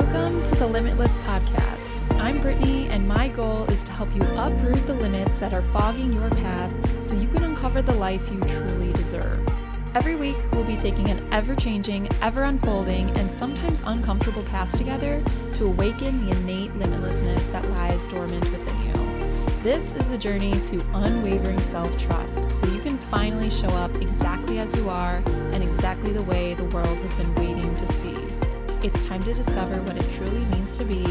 Welcome to the Limitless Podcast. I'm Brittany, and my goal is to help you uproot the limits that are fogging your path so you can uncover the life you truly deserve. Every week, we'll be taking an ever changing, ever unfolding, and sometimes uncomfortable path together to awaken the innate limitlessness that lies dormant within you. This is the journey to unwavering self trust so you can finally show up exactly as you are and exactly the way the world has been waiting to see. It's time to discover what it truly means to be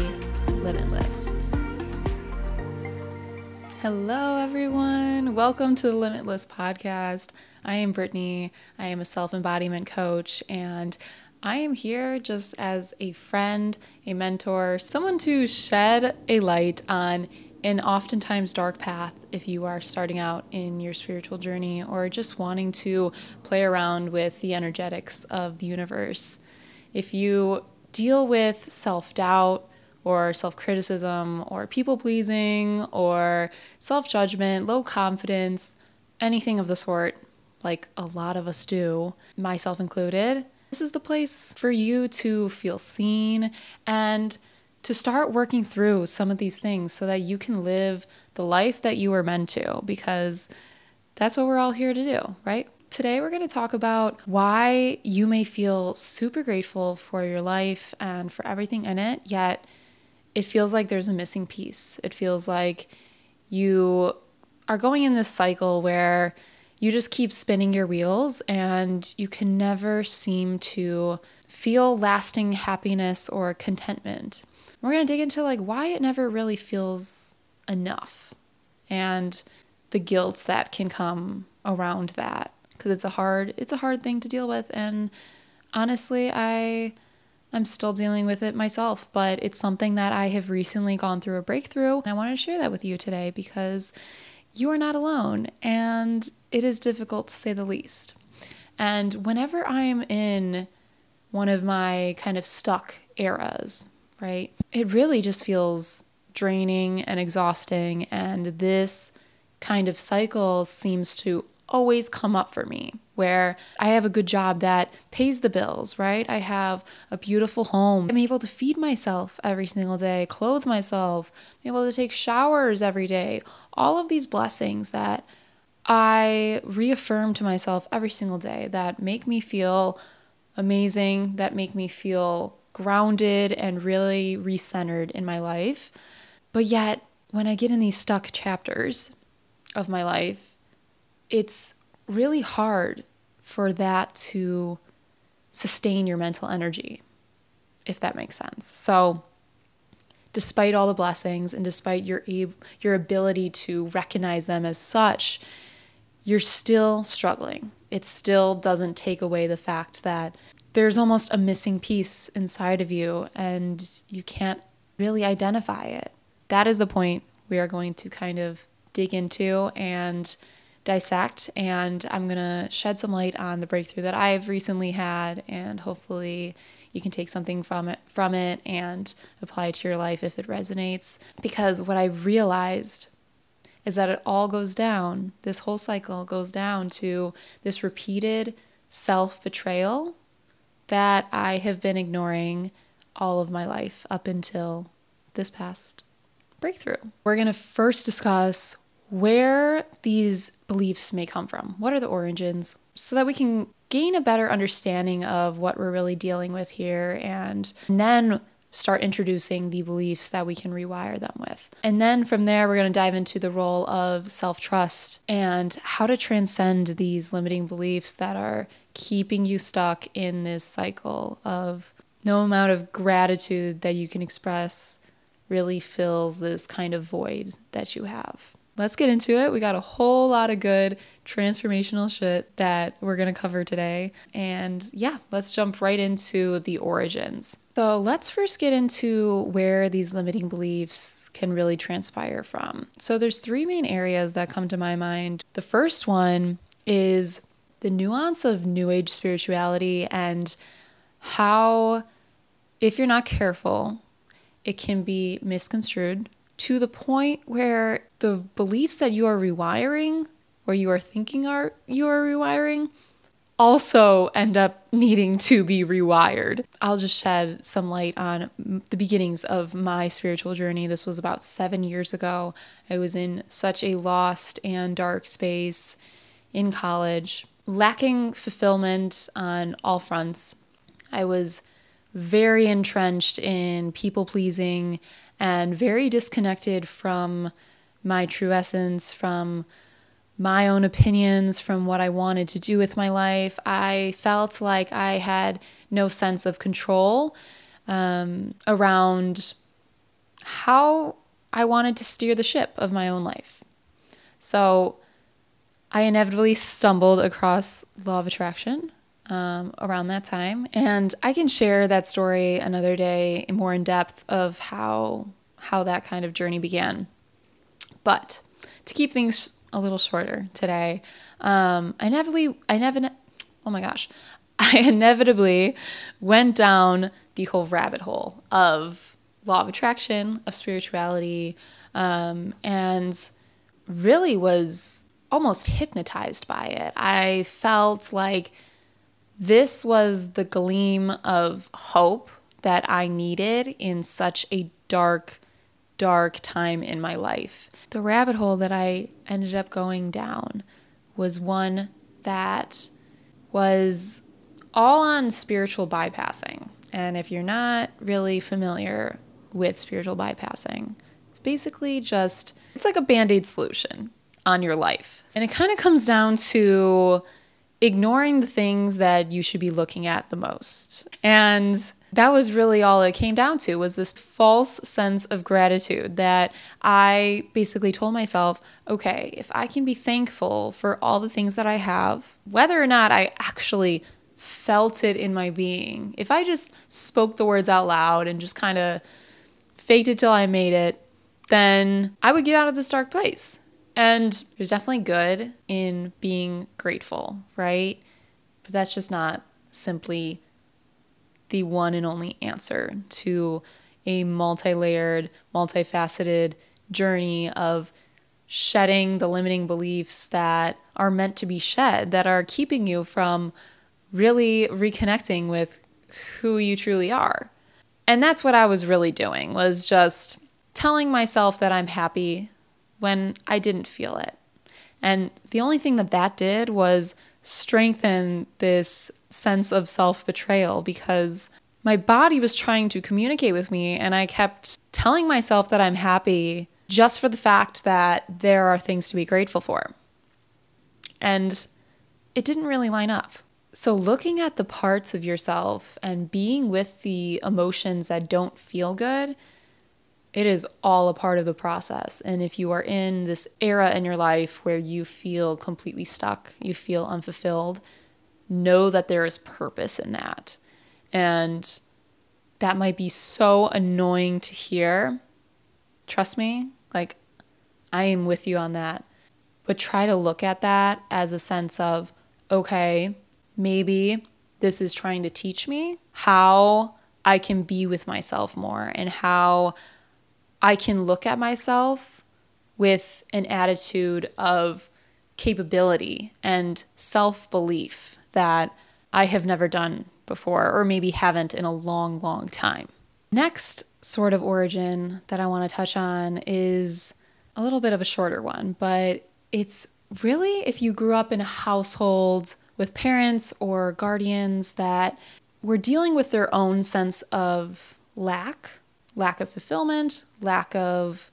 limitless. Hello, everyone. Welcome to the Limitless Podcast. I am Brittany. I am a self embodiment coach, and I am here just as a friend, a mentor, someone to shed a light on an oftentimes dark path if you are starting out in your spiritual journey or just wanting to play around with the energetics of the universe. If you deal with self doubt, or self criticism or people pleasing or self judgment, low confidence, anything of the sort, like a lot of us do, myself included. This is the place for you to feel seen and to start working through some of these things so that you can live the life that you were meant to, because that's what we're all here to do, right? Today, we're going to talk about why you may feel super grateful for your life and for everything in it, yet it feels like there's a missing piece. It feels like you are going in this cycle where you just keep spinning your wheels and you can never seem to feel lasting happiness or contentment. We're going to dig into like why it never really feels enough and the guilt that can come around that because it's a hard it's a hard thing to deal with and honestly I I'm still dealing with it myself, but it's something that I have recently gone through a breakthrough. And I wanted to share that with you today because you are not alone and it is difficult to say the least. And whenever I'm in one of my kind of stuck eras, right, it really just feels draining and exhausting. And this kind of cycle seems to always come up for me where I have a good job that pays the bills, right? I have a beautiful home. I'm able to feed myself every single day, clothe myself, I'm able to take showers every day. All of these blessings that I reaffirm to myself every single day that make me feel amazing, that make me feel grounded and really recentered in my life. But yet, when I get in these stuck chapters of my life, it's really hard for that to sustain your mental energy, if that makes sense. So, despite all the blessings and despite your your ability to recognize them as such, you're still struggling. It still doesn't take away the fact that there's almost a missing piece inside of you and you can't really identify it. That is the point we are going to kind of dig into and dissect and I'm going to shed some light on the breakthrough that I've recently had and hopefully you can take something from it from it and apply it to your life if it resonates because what I realized is that it all goes down this whole cycle goes down to this repeated self-betrayal that I have been ignoring all of my life up until this past breakthrough. We're going to first discuss where these beliefs may come from. What are the origins? So that we can gain a better understanding of what we're really dealing with here and then start introducing the beliefs that we can rewire them with. And then from there, we're going to dive into the role of self trust and how to transcend these limiting beliefs that are keeping you stuck in this cycle of no amount of gratitude that you can express really fills this kind of void that you have let's get into it. We got a whole lot of good transformational shit that we're going to cover today. And yeah, let's jump right into the origins. So, let's first get into where these limiting beliefs can really transpire from. So, there's three main areas that come to my mind. The first one is the nuance of new age spirituality and how if you're not careful, it can be misconstrued to the point where the beliefs that you are rewiring or you are thinking are you are rewiring also end up needing to be rewired. I'll just shed some light on the beginnings of my spiritual journey. This was about seven years ago. I was in such a lost and dark space in college, lacking fulfillment on all fronts. I was very entrenched in people pleasing and very disconnected from my true essence, from my own opinions from what I wanted to do with my life. I felt like I had no sense of control um, around how I wanted to steer the ship of my own life. So I inevitably stumbled across Law of Attraction um, around that time. And I can share that story another day more in depth of how how that kind of journey began. But to keep things a little shorter today. Um, I inevitably, I never, oh my gosh, I inevitably went down the whole rabbit hole of law of attraction, of spirituality, um, and really was almost hypnotized by it. I felt like this was the gleam of hope that I needed in such a dark dark time in my life. The rabbit hole that I ended up going down was one that was all on spiritual bypassing. And if you're not really familiar with spiritual bypassing, it's basically just it's like a band-aid solution on your life. And it kind of comes down to ignoring the things that you should be looking at the most. And that was really all it came down to was this false sense of gratitude that I basically told myself, okay, if I can be thankful for all the things that I have, whether or not I actually felt it in my being, if I just spoke the words out loud and just kind of faked it till I made it, then I would get out of this dark place. And there's definitely good in being grateful, right? But that's just not simply the one and only answer to a multi layered, multifaceted journey of shedding the limiting beliefs that are meant to be shed, that are keeping you from really reconnecting with who you truly are. And that's what I was really doing was just telling myself that I'm happy when I didn't feel it. And the only thing that that did was strengthen this sense of self betrayal because my body was trying to communicate with me, and I kept telling myself that I'm happy just for the fact that there are things to be grateful for. And it didn't really line up. So, looking at the parts of yourself and being with the emotions that don't feel good, it is all a part of the process. And if you are in this era in your life where you feel completely stuck, you feel unfulfilled, know that there is purpose in that. And that might be so annoying to hear. Trust me, like, I am with you on that. But try to look at that as a sense of, okay, maybe this is trying to teach me how I can be with myself more and how I can look at myself with an attitude of capability and self belief that I have never done before, or maybe haven't in a long, long time. Next sort of origin that I want to touch on is a little bit of a shorter one, but it's really if you grew up in a household with parents or guardians that were dealing with their own sense of lack, lack of fulfillment, lack of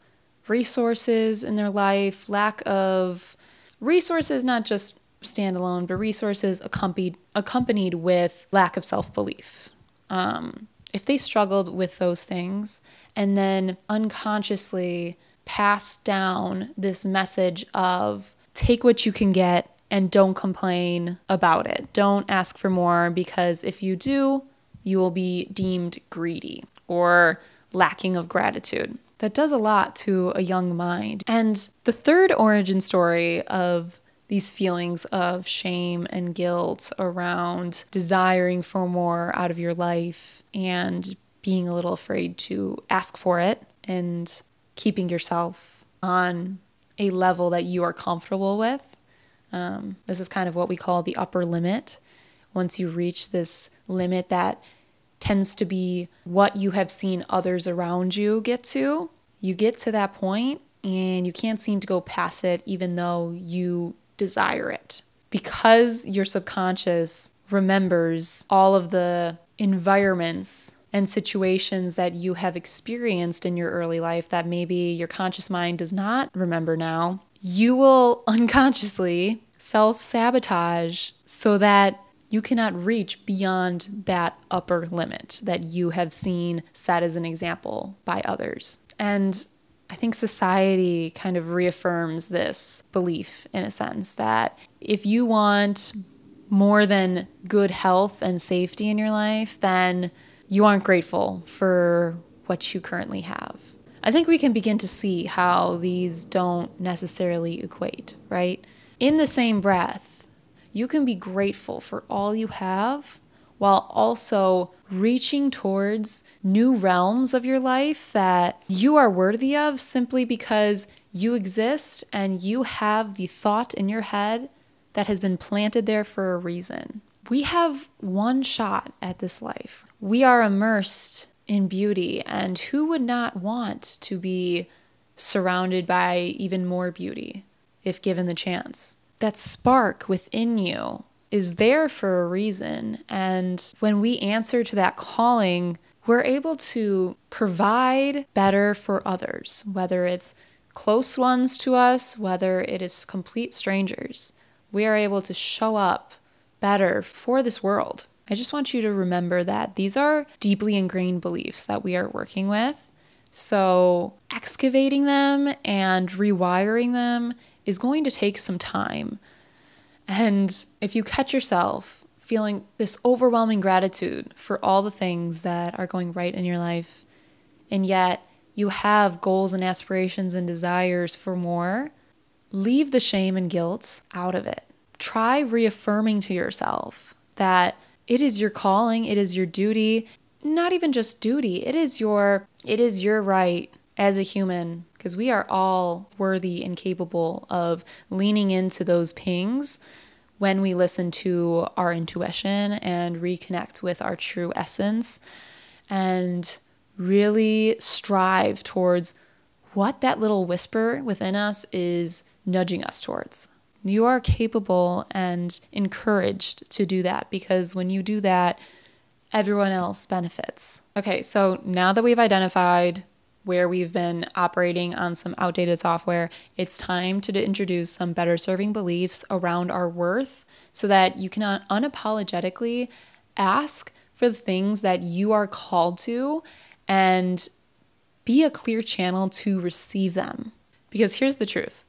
resources in their life, lack of resources, not just standalone, but resources accompanied accompanied with lack of self belief. Um, if they struggled with those things and then unconsciously passed down this message of take what you can get and don't complain about it. Don't ask for more because if you do, you will be deemed greedy or lacking of gratitude. That does a lot to a young mind. And the third origin story of these feelings of shame and guilt around desiring for more out of your life and being a little afraid to ask for it and keeping yourself on a level that you are comfortable with Um, this is kind of what we call the upper limit. Once you reach this limit that tends to be what you have seen others around you get to, you get to that point and you can't seem to go past it even though you desire it. Because your subconscious remembers all of the environments and situations that you have experienced in your early life that maybe your conscious mind does not remember now, you will unconsciously self sabotage so that you cannot reach beyond that upper limit that you have seen set as an example by others. And I think society kind of reaffirms this belief in a sense that if you want more than good health and safety in your life, then you aren't grateful for what you currently have. I think we can begin to see how these don't necessarily equate, right? In the same breath, you can be grateful for all you have while also reaching towards new realms of your life that you are worthy of simply because you exist and you have the thought in your head that has been planted there for a reason. We have one shot at this life. We are immersed in beauty, and who would not want to be surrounded by even more beauty if given the chance? That spark within you is there for a reason. And when we answer to that calling, we're able to provide better for others, whether it's close ones to us, whether it is complete strangers. We are able to show up better for this world. I just want you to remember that these are deeply ingrained beliefs that we are working with. So, excavating them and rewiring them is going to take some time. And if you catch yourself feeling this overwhelming gratitude for all the things that are going right in your life, and yet you have goals and aspirations and desires for more, leave the shame and guilt out of it. Try reaffirming to yourself that it is your calling, it is your duty, not even just duty, it is your it is your right as a human because we are all worthy and capable of leaning into those pings when we listen to our intuition and reconnect with our true essence and really strive towards what that little whisper within us is nudging us towards. You are capable and encouraged to do that because when you do that, everyone else benefits. Okay, so now that we've identified where we've been operating on some outdated software, it's time to introduce some better serving beliefs around our worth so that you can unapologetically ask for the things that you are called to and be a clear channel to receive them. Because here's the truth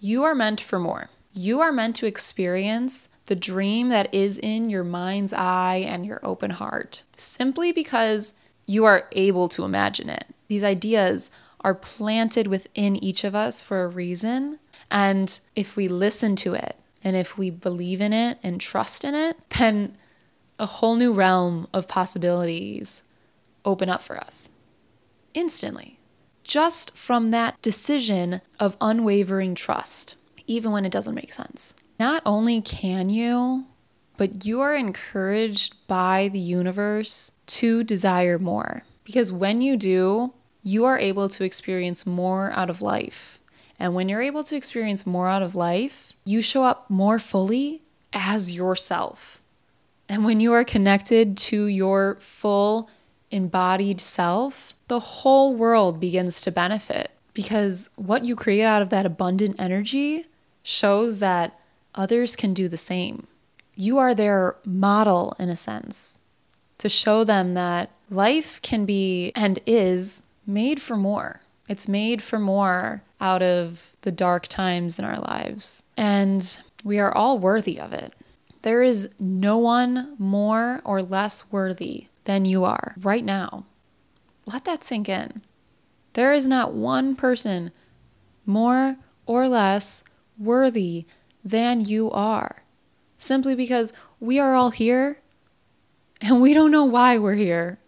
you are meant for more. You are meant to experience the dream that is in your mind's eye and your open heart simply because you are able to imagine it. These ideas are planted within each of us for a reason. And if we listen to it and if we believe in it and trust in it, then a whole new realm of possibilities open up for us instantly. Just from that decision of unwavering trust, even when it doesn't make sense. Not only can you, but you are encouraged by the universe to desire more. Because when you do, you are able to experience more out of life. And when you're able to experience more out of life, you show up more fully as yourself. And when you are connected to your full embodied self, the whole world begins to benefit because what you create out of that abundant energy shows that others can do the same. You are their model in a sense to show them that life can be and is made for more. It's made for more out of the dark times in our lives. And we are all worthy of it. There is no one more or less worthy than you are right now. Let that sink in. There is not one person more or less worthy than you are. Simply because we are all here and we don't know why we're here.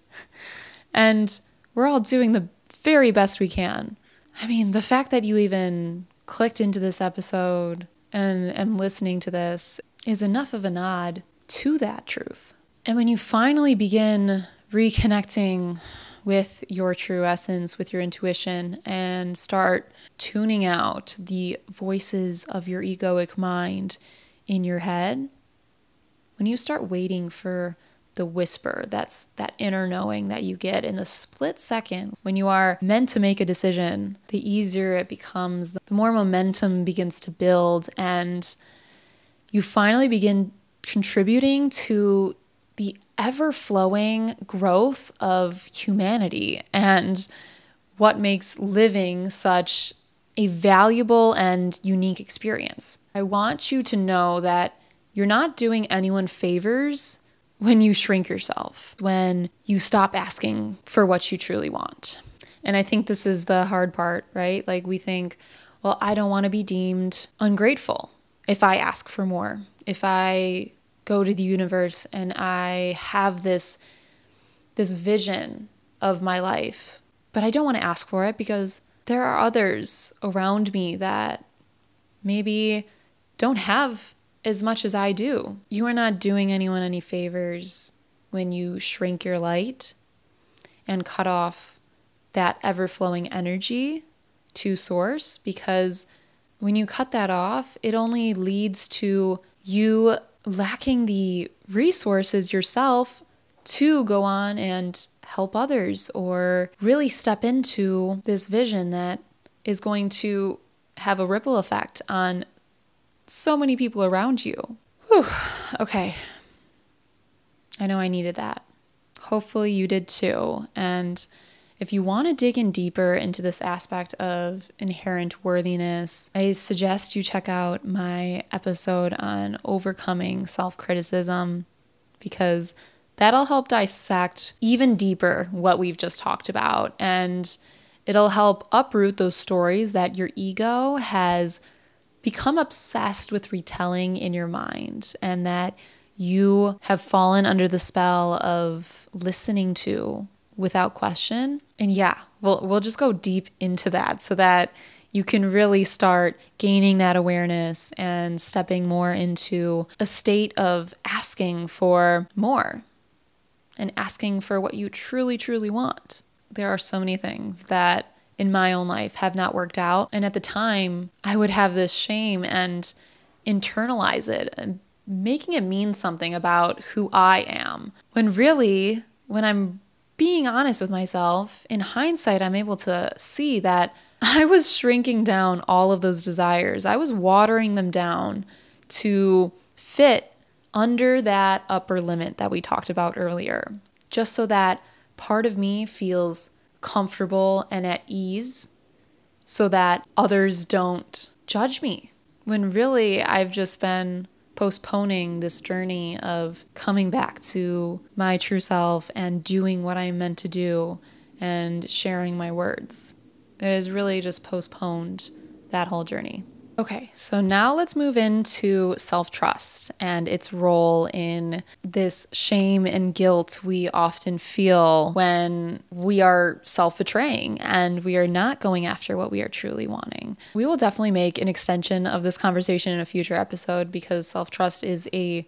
And we're all doing the very best we can. I mean, the fact that you even clicked into this episode and am listening to this is enough of a nod to that truth. And when you finally begin reconnecting with your true essence, with your intuition, and start tuning out the voices of your egoic mind in your head, when you start waiting for the whisper, that's that inner knowing that you get in the split second when you are meant to make a decision, the easier it becomes, the more momentum begins to build, and you finally begin contributing to the ever flowing growth of humanity and what makes living such a valuable and unique experience. I want you to know that you're not doing anyone favors when you shrink yourself, when you stop asking for what you truly want. And I think this is the hard part, right? Like we think, well, I don't want to be deemed ungrateful if I ask for more, if I go to the universe and I have this this vision of my life, but I don't want to ask for it because there are others around me that maybe don't have as much as I do. You are not doing anyone any favors when you shrink your light and cut off that ever flowing energy to source because when you cut that off, it only leads to you lacking the resources yourself to go on and help others or really step into this vision that is going to have a ripple effect on so many people around you. Whew. Okay. I know I needed that. Hopefully you did too. And if you want to dig in deeper into this aspect of inherent worthiness, I suggest you check out my episode on overcoming self criticism because that'll help dissect even deeper what we've just talked about. And it'll help uproot those stories that your ego has become obsessed with retelling in your mind and that you have fallen under the spell of listening to without question. And yeah, we'll we'll just go deep into that so that you can really start gaining that awareness and stepping more into a state of asking for more and asking for what you truly truly want. There are so many things that in my own life have not worked out and at the time I would have this shame and internalize it and making it mean something about who I am. When really when I'm being honest with myself, in hindsight, I'm able to see that I was shrinking down all of those desires. I was watering them down to fit under that upper limit that we talked about earlier, just so that part of me feels comfortable and at ease so that others don't judge me. When really I've just been postponing this journey of coming back to my true self and doing what I'm meant to do and sharing my words. It has really just postponed that whole journey. Okay, so now let's move into self trust and its role in this shame and guilt we often feel when we are self betraying and we are not going after what we are truly wanting. We will definitely make an extension of this conversation in a future episode because self trust is a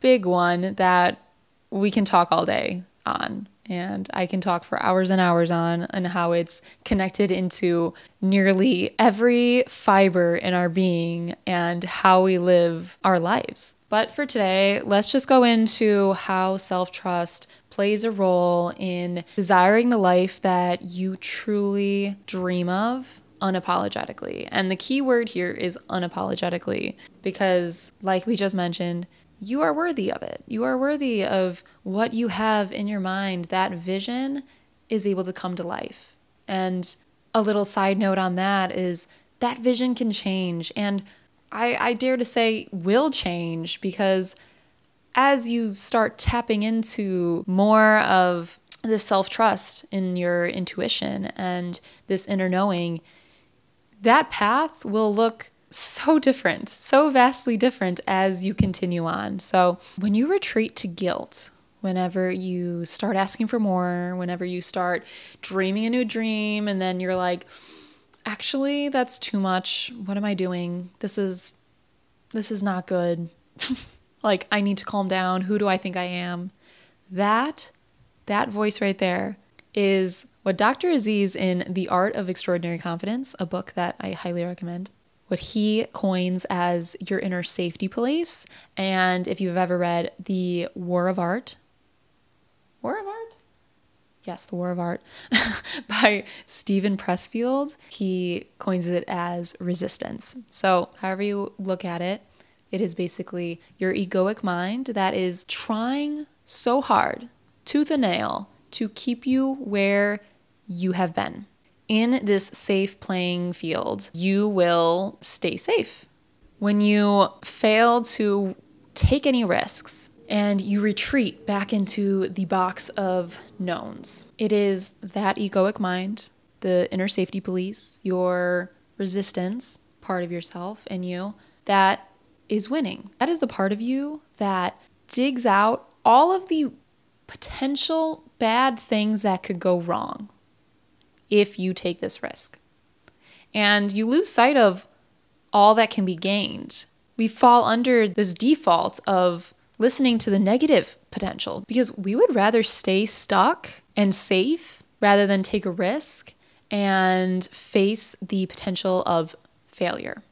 big one that we can talk all day on and I can talk for hours and hours on and how it's connected into nearly every fiber in our being and how we live our lives. But for today, let's just go into how self trust plays a role in desiring the life that you truly dream of unapologetically. And the key word here is unapologetically because, like we just mentioned, you are worthy of it. You are worthy of what you have in your mind. That vision is able to come to life. And a little side note on that is that vision can change. And I, I dare to say will change because as you start tapping into more of this self trust in your intuition and this inner knowing, that path will look so different, so vastly different as you continue on. So, when you retreat to guilt, whenever you start asking for more, whenever you start dreaming a new dream, and then you're like, actually, that's too much. What am I doing? This is this is not good. like, I need to calm down. Who do I think I am? That, that voice right there is what Dr. Aziz in The Art of Extraordinary Confidence, a book that I highly recommend, what he coins as your inner safety police. And if you've ever read The War of Art, War of Art? Yes, The War of Art by Steven Pressfield, he coins it as resistance. So, however you look at it, it is basically your egoic mind that is trying so hard, tooth and nail, to keep you where you have been. In this safe playing field, you will stay safe. When you fail to take any risks and you retreat back into the box of knowns, it is that egoic mind, the inner safety police, your resistance part of yourself and you that is winning. That is the part of you that digs out all of the potential bad things that could go wrong if you take this risk. And you lose sight of all that can be gained. We fall under this default of listening to the negative potential because we would rather stay stuck and safe rather than take a risk and face the potential of failure,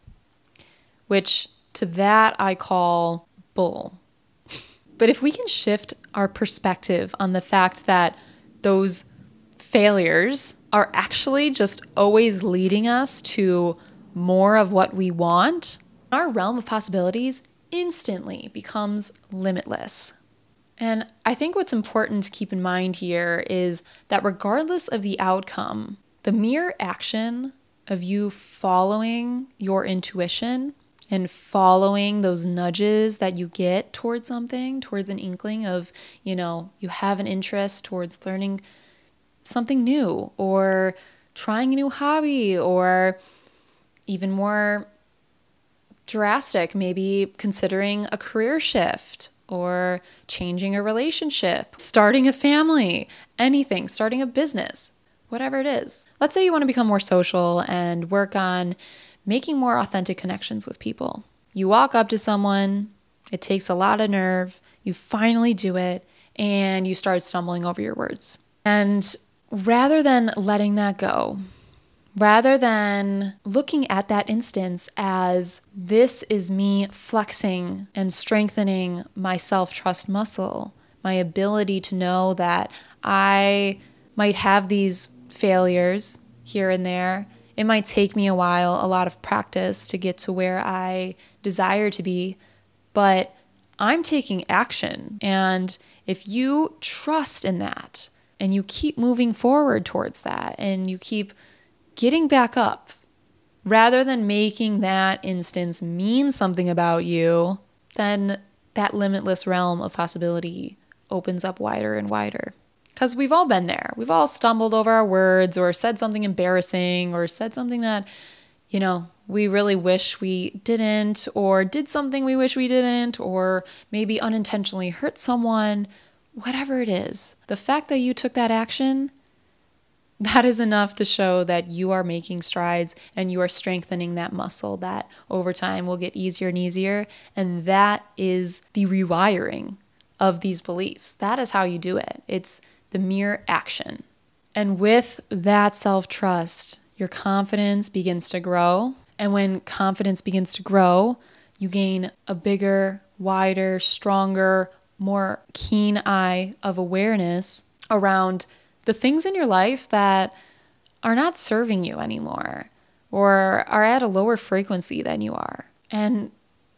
which to that I call bull. but if we can shift our perspective on the fact that those failures are actually just always leading us to more of what we want, our realm of possibilities instantly becomes limitless. And I think what's important to keep in mind here is that regardless of the outcome, the mere action of you following your intuition and following those nudges that you get towards something, towards an inkling of, you know, you have an interest towards learning something new or trying a new hobby or even more drastic, maybe considering a career shift or changing a relationship, starting a family, anything, starting a business, whatever it is. Let's say you want to become more social and work on making more authentic connections with people. You walk up to someone, it takes a lot of nerve, you finally do it, and you start stumbling over your words. And rather than letting that go, rather than looking at that instance as this is me flexing and strengthening my self trust muscle, my ability to know that I might have these failures here and there it might take me a while, a lot of practice to get to where I desire to be, but I'm taking action. And if you trust in that and you keep moving forward towards that and you keep getting back up, rather than making that instance mean something about you, then that limitless realm of possibility opens up wider and wider. Because we've all been there. We've all stumbled over our words or said something embarrassing or said something that, you know, we really wish we didn't, or did something we wish we didn't, or maybe unintentionally hurt someone, whatever it is. The fact that you took that action, that is enough to show that you are making strides and you are strengthening that muscle that over time will get easier and easier. And that is the rewiring of these beliefs. That is how you do it. It's the mere action. And with that self trust, your confidence begins to grow. And when confidence begins to grow, you gain a bigger, wider, stronger, more keen eye of awareness around the things in your life that are not serving you anymore or are at a lower frequency than you are. And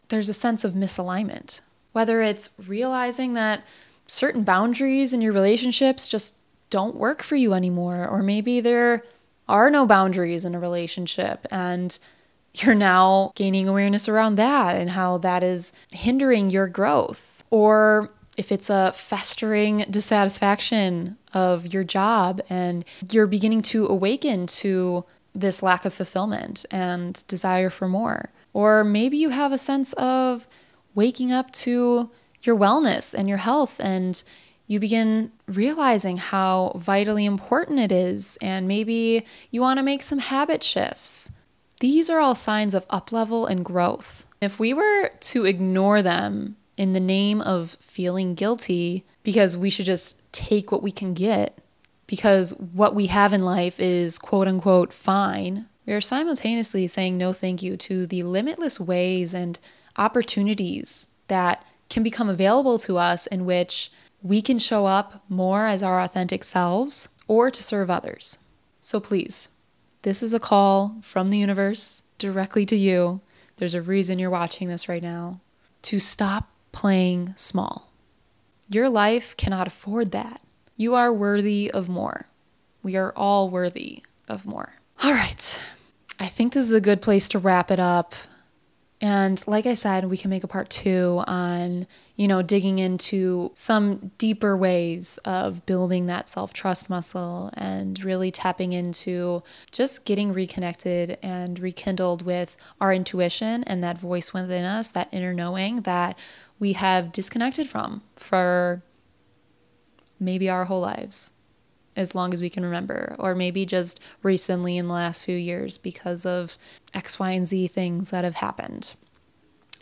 there's a sense of misalignment, whether it's realizing that certain boundaries in your relationships just don't work for you anymore. Or maybe there are no boundaries in a relationship and you're now gaining awareness around that and how that is hindering your growth. Or if it's a festering dissatisfaction of your job and you're beginning to awaken to this lack of fulfillment and desire for more. Or maybe you have a sense of waking up to your wellness and your health and you begin realizing how vitally important it is and maybe you want to make some habit shifts. These are all signs of up level and growth. If we were to ignore them in the name of feeling guilty because we should just take what we can get, because what we have in life is quote unquote fine, we are simultaneously saying no thank you to the limitless ways and opportunities that can become available to us in which we can show up more as our authentic selves or to serve others. So please, this is a call from the universe directly to you. There's a reason you're watching this right now to stop playing small. Your life cannot afford that. You are worthy of more. We are all worthy of more. All right. I think this is a good place to wrap it up. And like I said, we can make a part two on, you know, digging into some deeper ways of building that self trust muscle and really tapping into just getting reconnected and rekindled with our intuition and that voice within us, that inner knowing that we have disconnected from for maybe our whole lives as long as we can remember, or maybe just recently in the last few years because of X, Y, and Z things that have happened.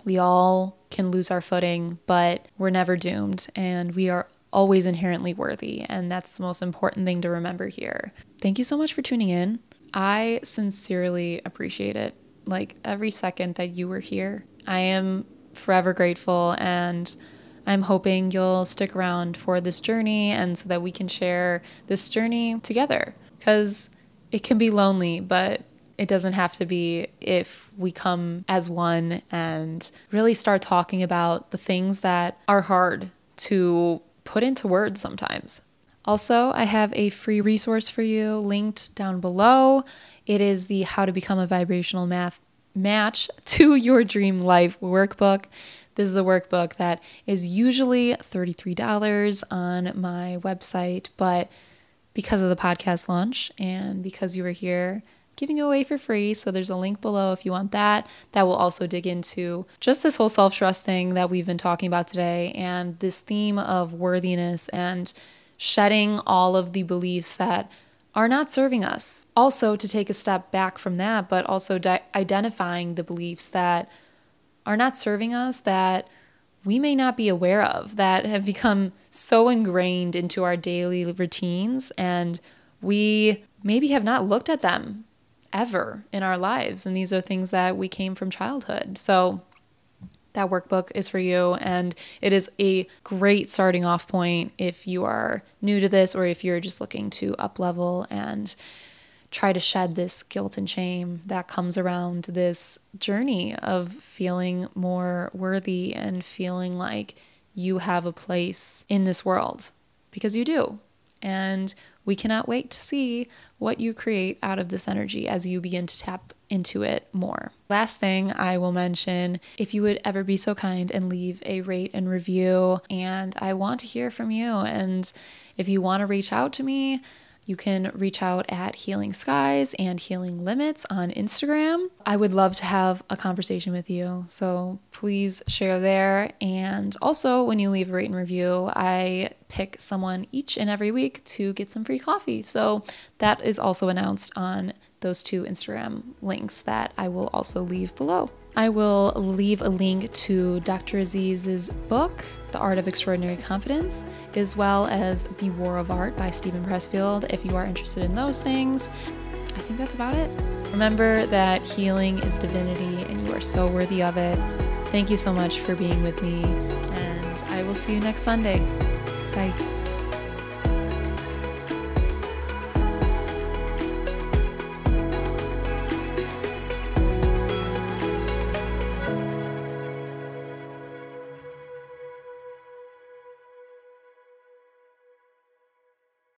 We all can lose our footing, but we're never doomed, and we are always inherently worthy. And that's the most important thing to remember here. Thank you so much for tuning in. I sincerely appreciate it. Like every second that you were here, I am forever grateful and I'm hoping you'll stick around for this journey and so that we can share this journey together because it can be lonely, but it doesn't have to be if we come as one and really start talking about the things that are hard to put into words sometimes. Also, I have a free resource for you linked down below. It is the How to Become a Vibrational Math Match to Your Dream Life workbook. This is a workbook that is usually $33 on my website, but because of the podcast launch and because you were here, giving away for free. So there's a link below if you want that. That will also dig into just this whole self trust thing that we've been talking about today and this theme of worthiness and shedding all of the beliefs that are not serving us. Also, to take a step back from that, but also di- identifying the beliefs that are not serving us that we may not be aware of that have become so ingrained into our daily routines and we maybe have not looked at them ever in our lives and these are things that we came from childhood so that workbook is for you and it is a great starting off point if you are new to this or if you're just looking to up level and try to shed this guilt and shame that comes around this journey of feeling more worthy and feeling like you have a place in this world because you do. And we cannot wait to see what you create out of this energy as you begin to tap into it more. Last thing I will mention if you would ever be so kind and leave a rate and review, and I want to hear from you. And if you want to reach out to me, you can reach out at Healing Skies and Healing Limits on Instagram. I would love to have a conversation with you. So please share there. And also, when you leave a rate and review, I pick someone each and every week to get some free coffee. So that is also announced on those two Instagram links that I will also leave below. I will leave a link to Dr. Aziz's book, The Art of Extraordinary Confidence, as well as The War of Art by Steven Pressfield, if you are interested in those things. I think that's about it. Remember that healing is divinity and you are so worthy of it. Thank you so much for being with me, and I will see you next Sunday. Bye.